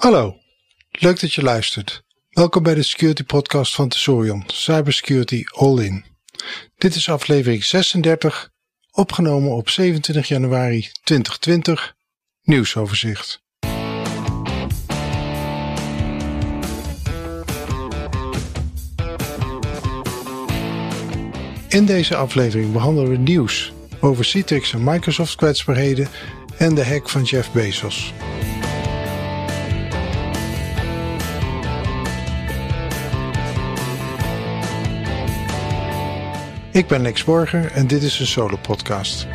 Hallo, leuk dat je luistert. Welkom bij de Security Podcast van Tesorion, Cybersecurity All In. Dit is aflevering 36, opgenomen op 27 januari 2020, nieuwsoverzicht. In deze aflevering behandelen we nieuws over Citrix en Microsoft kwetsbaarheden en de hack van Jeff Bezos. Ik ben Lex Borger en dit is een solo podcast.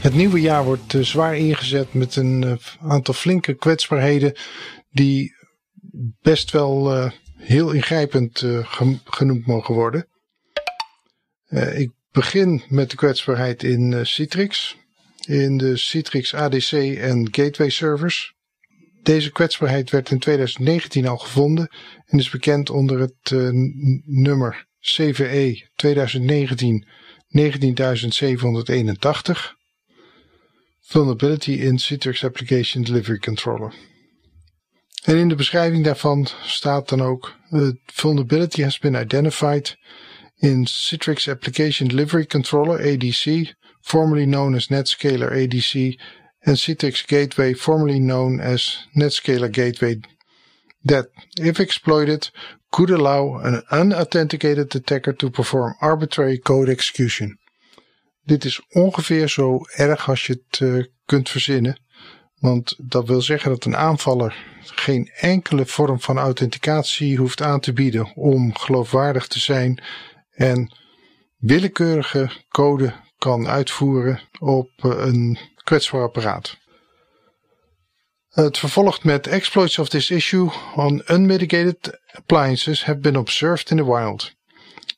Het nieuwe jaar wordt uh, zwaar ingezet met een uh, aantal flinke kwetsbaarheden die best wel uh, heel ingrijpend genoemd mogen worden. ik begin met de kwetsbaarheid in Citrix, in de Citrix ADC en Gateway servers. Deze kwetsbaarheid werd in 2019 al gevonden en is bekend onder het uh, nummer CVE 2019 19781. Vulnerability in Citrix Application Delivery Controller. En in de beschrijving daarvan staat dan ook: The vulnerability has been identified in Citrix Application Delivery Controller ADC, formerly known as NetScaler ADC and Citrix Gateway, formerly known as Netscaler Gateway, that, if exploited, could allow an unauthenticated attacker to perform arbitrary code execution. Dit is ongeveer zo erg als je het uh, kunt verzinnen, want dat wil zeggen dat een aanvaller geen enkele vorm van authenticatie hoeft aan te bieden om geloofwaardig te zijn en willekeurige code kan uitvoeren op uh, een kwetsbaar apparaat. Het vervolgt met exploits of this issue on unmitigated appliances have been observed in the wild.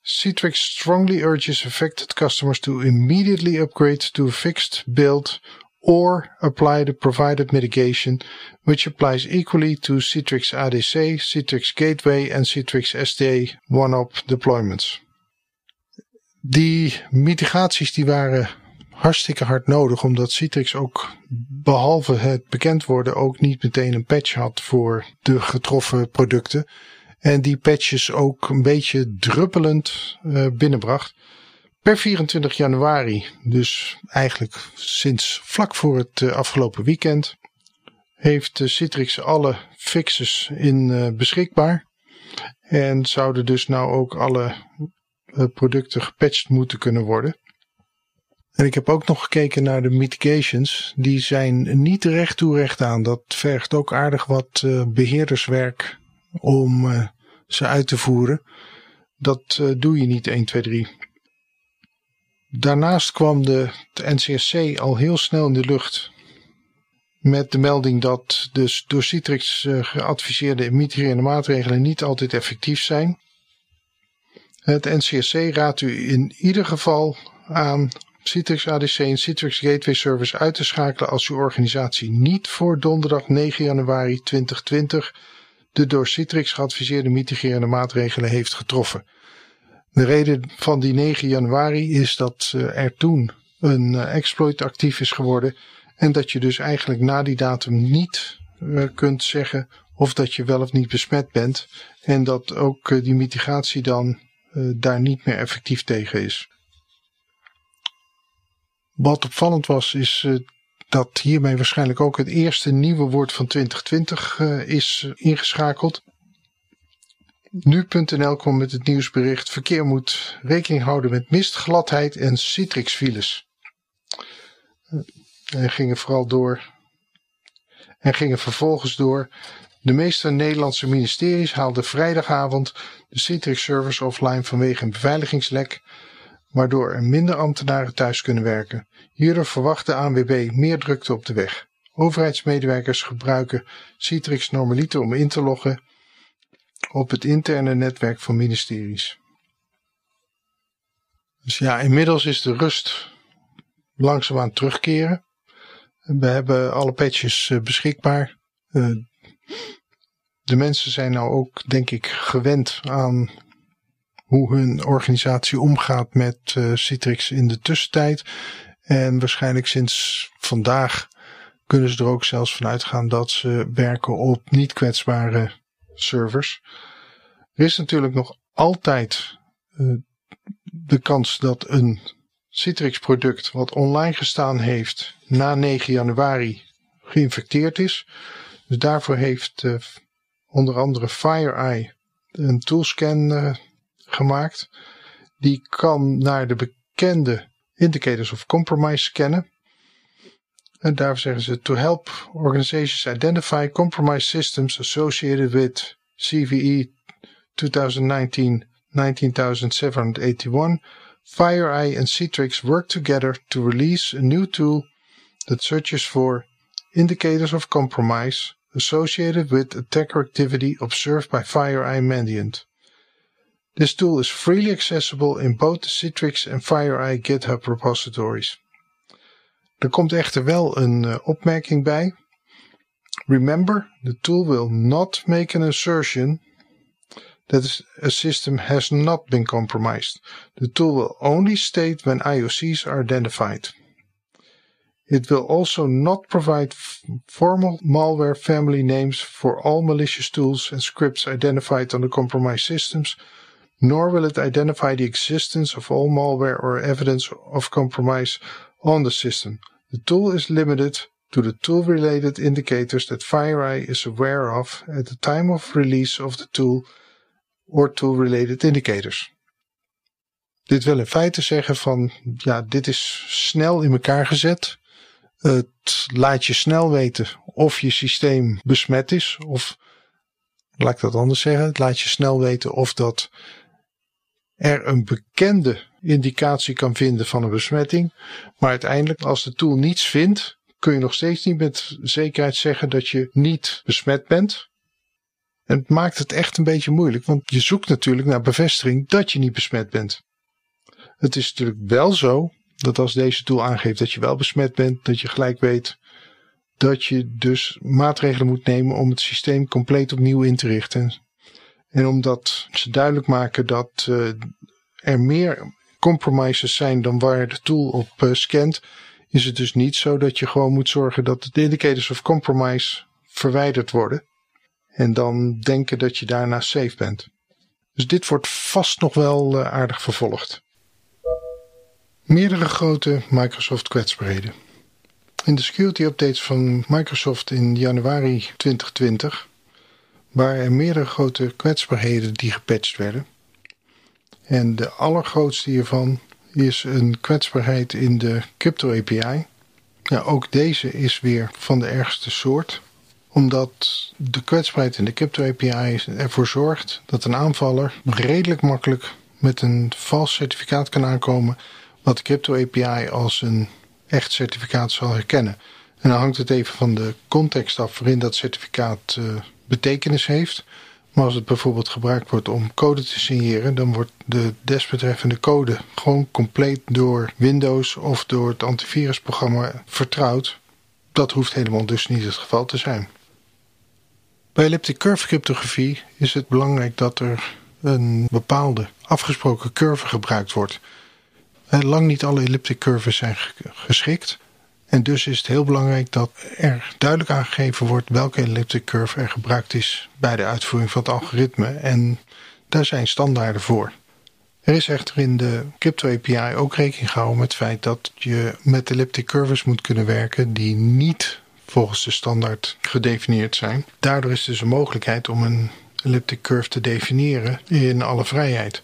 Citrix strongly urges affected customers to immediately upgrade to a fixed build or apply the provided mitigation, which applies equally to Citrix ADC, Citrix Gateway en Citrix SD one-up deployments. Die mitigaties die waren hartstikke hard nodig, omdat Citrix ook behalve het bekend worden ook niet meteen een patch had voor de getroffen producten. En die patches ook een beetje druppelend uh, binnenbracht. Per 24 januari, dus eigenlijk sinds vlak voor het uh, afgelopen weekend, heeft uh, Citrix alle fixes in beschikbaar. En zouden dus nou ook alle producten gepatcht moeten kunnen worden. En ik heb ook nog gekeken naar de mitigations. Die zijn niet recht toe recht aan. Dat vergt ook aardig wat uh, beheerderswerk om uh, ze uit te voeren. Dat doe je niet 1, 2, 3. Daarnaast kwam de, de NCSC al heel snel in de lucht. Met de melding dat de door Citrix geadviseerde mitigerende maatregelen niet altijd effectief zijn. Het NCSC raadt u in ieder geval aan Citrix ADC en Citrix Gateway Service uit te schakelen als uw organisatie niet voor donderdag 9 januari 2020 de door Citrix geadviseerde mitigerende maatregelen heeft getroffen. De reden van die 9 januari is dat eh, er toen een eh, exploit actief is geworden en dat je dus eigenlijk na die datum niet eh, kunt zeggen of dat je wel of niet besmet bent en dat ook die mitigatie dan daar niet meer effectief tegen is. Wat opvallend was, is uh, dat hiermee waarschijnlijk ook het eerste nieuwe woord van 2020 uh, eh, is ingeschakeld. Nu.nl kwam met het nieuwsbericht: verkeer moet rekening houden met mist, gladheid en citrixfiles. En gingen vooral door. En gingen vervolgens door. De meeste Nederlandse ministeries haalden vrijdagavond de Citrix servers offline vanwege een beveiligingslek waardoor er minder ambtenaren thuis kunnen werken. Hierdoor verwacht de ANWB meer drukte op de weg. Overheidsmedewerkers gebruiken Citrix normaliter om in te loggen op het interne netwerk van ministeries. Dus ja, inmiddels is de rust langzaamaan terugkeren. We hebben alle patches uh, beschikbaar. De mensen zijn nou ook, denk ik, gewend aan hoe hun organisatie omgaat met Citrix in de tussentijd. En waarschijnlijk sinds vandaag kunnen ze er ook zelfs van uitgaan dat ze werken op niet kwetsbare servers. Er is natuurlijk nog altijd uh, de kans dat een Citrix product wat online gestaan heeft na 9 januari geïnfecteerd is. Dus daarvoor heeft uh, onder andere FireEye een toolscan uh, gemaakt. Die kan naar de bekende indicators of compromise scannen. En daar zeggen ze to help organizations identify compromised systems associated with CVE 2019 19781. FireEye and Citrix work together to release a new tool that searches for indicators of compromise associated with attacker activity observed by FireEye Mandiant. This tool is freely accessible in both the Citrix en FireEye GitHub repositories. Er komt echter wel een uh, opmerking bij. Remember, the tool will not make an assertion that a system has not been compromised. The tool will only state when IOCs are identified. It will also not provide formal malware family names for all malicious tools and scripts identified on the compromised systems, nor will it identify the existence of all malware or evidence of compromise on the system. The tool is limited to the tool-related indicators that FireEye is aware of at the time of release of the tool or tool-related indicators. Dit wil in feite zeggen van, ja, dit is snel in elkaar gezet. Het laat je snel weten of je systeem besmet is of, laat ik dat anders zeggen, het laat je snel weten of dat er een bekende indicatie kan vinden van een besmetting. Maar uiteindelijk, als de tool niets vindt, kun je nog steeds niet met zekerheid zeggen dat je niet besmet bent. En het maakt het echt een beetje moeilijk, want je zoekt natuurlijk naar bevestiging dat je niet besmet bent. Het is natuurlijk wel zo dat als deze tool aangeeft dat je wel besmet bent, dat je gelijk weet dat je dus maatregelen moet nemen om het systeem compleet opnieuw in te richten. En omdat ze duidelijk maken dat uh, er meer compromises zijn dan waar de tool op uh, scant, is het dus niet zo dat je gewoon moet zorgen dat de indicators of compromise verwijderd worden. En dan denken dat je daarna safe bent. Dus dit wordt vast nog wel uh, aardig vervolgd. Meerdere grote Microsoft kwetsbaarheden. In de security updates van Microsoft in januari 2020 waren er meerdere grote kwetsbaarheden die gepatcht werden. En de allergrootste hiervan is een kwetsbaarheid in de Crypto API. Ook deze is weer van de ergste soort omdat de kwetsbaarheid in de Crypto API ervoor zorgt dat een aanvaller redelijk makkelijk met een vals certificaat kan aankomen, wat de Crypto API als een echt certificaat zal herkennen. En dan hangt het even van de context af waarin dat certificaat uh, betekenis heeft. Maar als het bijvoorbeeld gebruikt wordt om code te signeren, dan wordt de desbetreffende code gewoon compleet door Windows of door het antivirusprogramma vertrouwd. Dat hoeft helemaal dus niet het geval te zijn. Bij elliptic curve cryptografie is het belangrijk dat er een bepaalde afgesproken curve gebruikt wordt. Lang niet alle elliptic curves zijn geschikt. En dus is het heel belangrijk dat er duidelijk aangegeven wordt welke elliptic curve er gebruikt is bij de uitvoering van het algoritme. En daar zijn standaarden voor. Er is echter in de Crypto API ook rekening gehouden met het feit dat je met elliptic curves moet kunnen werken die niet volgens de standaard gedefinieerd zijn. Daardoor is dus een mogelijkheid om een elliptic curve te definiëren in alle vrijheid.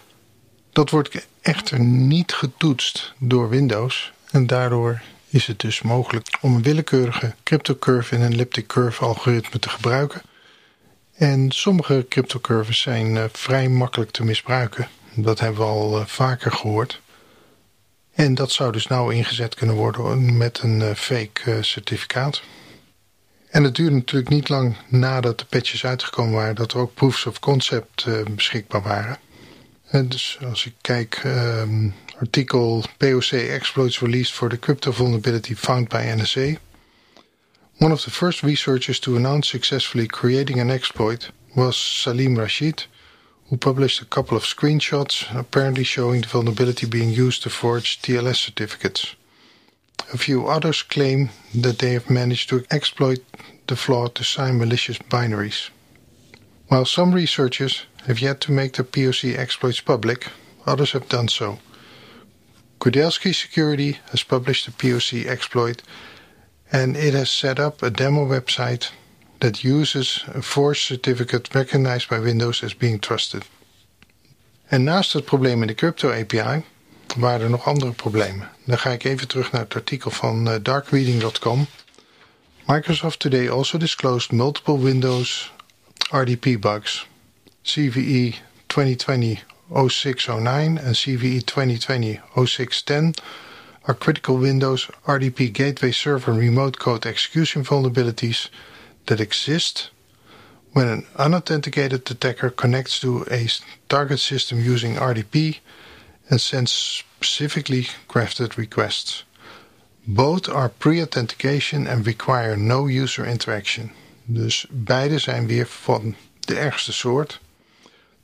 Dat wordt echter niet getoetst door Windows en daardoor is het dus mogelijk om een willekeurige cryptocurve in een elliptic curve algoritme te gebruiken. En sommige cryptocurves zijn uh, vrij makkelijk te misbruiken. Dat hebben we al uh, vaker gehoord. En dat zou dus nou ingezet kunnen worden met een uh, fake certificaat. En het duurde natuurlijk niet lang nadat de patches uitgekomen waren dat er ook proofs of concept beschikbaar waren. En dus als ik kijk, um, artikel POC exploits released for the crypto vulnerability found by NSA. One of the first researchers to announce successfully creating an exploit was Salim Rashid, who published a couple of screenshots apparently showing the vulnerability being used to forge TLS certificates. A few others claim that they have managed to exploit the flaw to sign malicious binaries. While some researchers have yet to make their POC exploits public, others have done so. Kudelski Security has published a POC exploit and it has set up a demo website that uses a forged certificate recognized by Windows as being trusted. En naast het probleem in de Crypto API waren er nog andere problemen. Dan ga ik even terug naar het artikel van uh, darkreading.com. Microsoft today also disclosed multiple Windows RDP bugs. CVE 2020 0609 and CVE 2020 0610 are critical Windows RDP gateway server remote code execution vulnerabilities that exist when an unauthenticated attacker connects to a target system using RDP and sends specifically crafted requests. Both are pre-authentication and require no user interaction. Dus beide zijn weer van de ergste soort.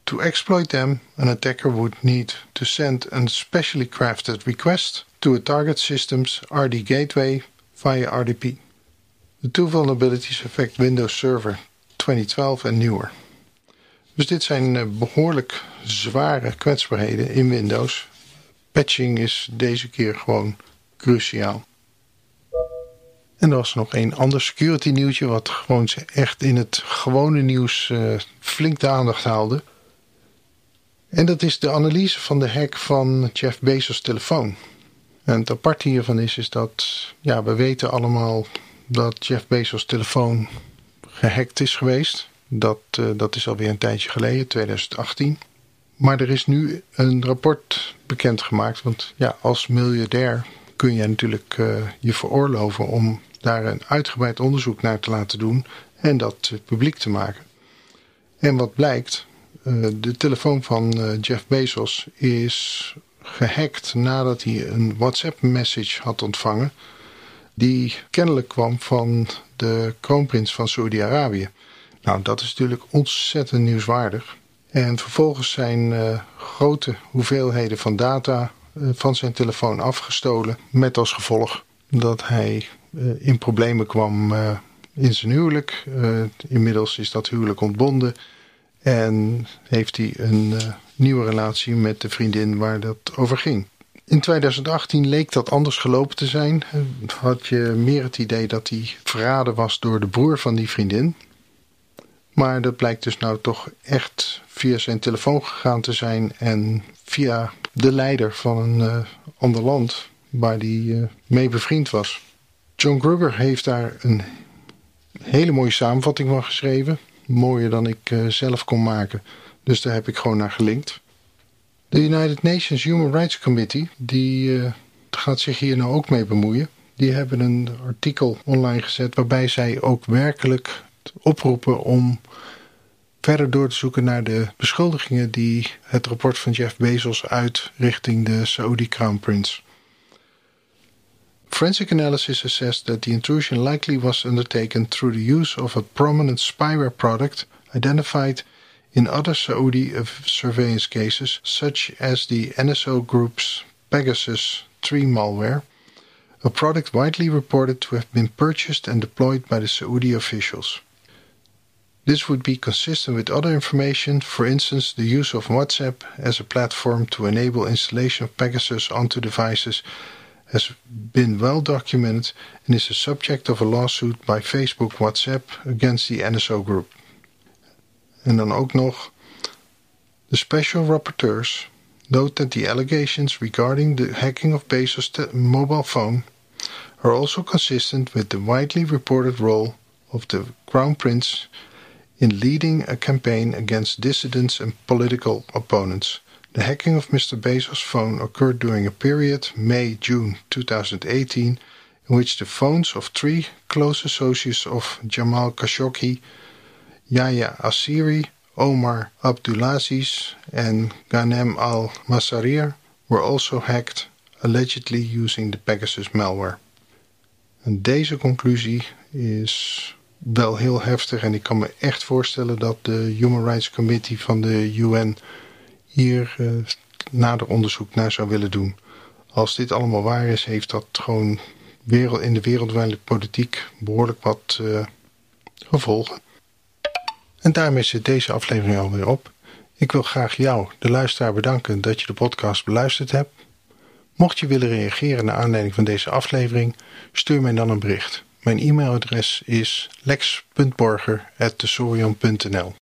To exploit them, an attacker would need to send a specially crafted request to a target system's RD gateway via RDP. The two vulnerabilities affect Windows Server 2012 en newer. Dus dit zijn eh, behoorlijk zware kwetsbaarheden in Windows. Patching is deze keer gewoon cruciaal. En er was nog een ander security nieuwtje wat gewoon echt in het gewone nieuws uh, flink de aandacht haalde. En dat is de analyse van de hack van Jeff Bezos' telefoon. En het aparte hiervan is, is dat ja, we weten allemaal dat Jeff Bezos' telefoon gehackt is geweest. Dat, uh, dat is alweer een tijdje geleden, 2018. Maar er is nu een rapport bekendgemaakt. Want ja, als miljardair kun je natuurlijk uh, je veroorloven om daar een uitgebreid onderzoek naar te laten doen en dat publiek te maken. En wat blijkt, de telefoon van uh, Jeff Bezos is gehackt nadat hij een WhatsApp-message had ontvangen. Die kennelijk kwam van de kroonprins van Saudi-Arabië. Nou, dat is natuurlijk ontzettend nieuwswaardig. En vervolgens zijn uh, grote hoeveelheden van data van zijn telefoon afgestolen. Met als gevolg dat hij in problemen kwam in zijn huwelijk. inmiddels is dat huwelijk ontbonden. En heeft hij een nieuwe relatie met de vriendin waar dat over ging. In 2018 leek dat anders gelopen te zijn. Had je meer het idee dat hij verraden was door de broer van die vriendin. Maar dat blijkt dus nou toch echt via zijn telefoon gegaan te zijn en via de leider van een uh, ander land waar hij uh, mee bevriend was. John Gruber heeft daar een hele mooie samenvatting van geschreven. Mooier dan ik uh, zelf kon maken. Dus daar heb ik gewoon naar gelinkt. De United Nations Human Rights Committee, die uh, gaat zich hier nou ook mee bemoeien. Die hebben een artikel online gezet waarbij zij ook werkelijk oproepen om verder door te zoeken naar de beschuldigingen die het rapport van Jeff Bezos uit richting de Saudi Crown Prince. Forensic analysis assessed that the intrusion likely was undertaken through the use of a prominent spyware product identified in other Saudi surveillance cases, such as the NSO Group's Pegasus 3 malware, a product widely reported to have been purchased and deployed by the Saudi officials. This would be consistent with other information, for instance, the use of WhatsApp as a platform to enable installation of Pegasus onto devices has been well documented and is the subject of a lawsuit by Facebook WhatsApp against the NSO Group. En dan ook nog. The special rapporteurs note that the allegations regarding the hacking of Bezos' mobile phone are also consistent with the widely reported role of the Crown Prince in leading a campaign against dissidents and political opponents. The hacking of Mr. Bezos' phone occurred during a period, May June 2018, in which the phones of three close associates of Jamal Khashoggi Yahya Assiri, Omar Abdulaziz, and Ghanem al Masarir were also hacked, allegedly using the Pegasus malware. En deze conclusie is wel heel heftig en ik kan me echt voorstellen dat de Human Rights Committee van de UN hier uh, nader onderzoek naar zou willen doen. Als dit allemaal waar is, heeft dat gewoon wereld, in de wereldwijde politiek behoorlijk wat uh, gevolgen. En daarmee zit deze aflevering alweer op. Ik wil graag jou, de luisteraar, bedanken dat je de podcast beluisterd hebt. Mocht je willen reageren naar aanleiding van deze aflevering, stuur mij dan een bericht. Mijn e-mailadres is lex.borger.tesorion.nl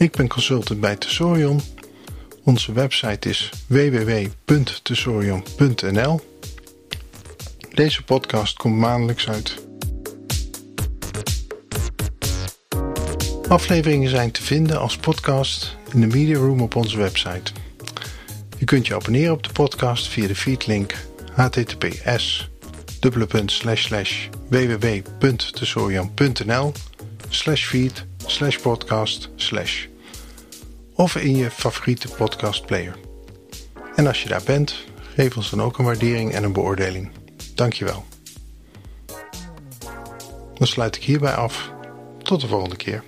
Ik ben consultant bij Tesorion. Onze website is www.tesorion.nl Deze podcast komt maandelijks uit. Afleveringen zijn te vinden als podcast in de Media Room op onze website. Je kunt je abonneren op de podcast via de feedlink https www.tesorian.nl slash feed slash podcast of in je favoriete podcastplayer. En als je daar bent, geef ons dan ook een waardering en een beoordeling. Dankjewel. Dan sluit ik hierbij af. Tot de volgende keer.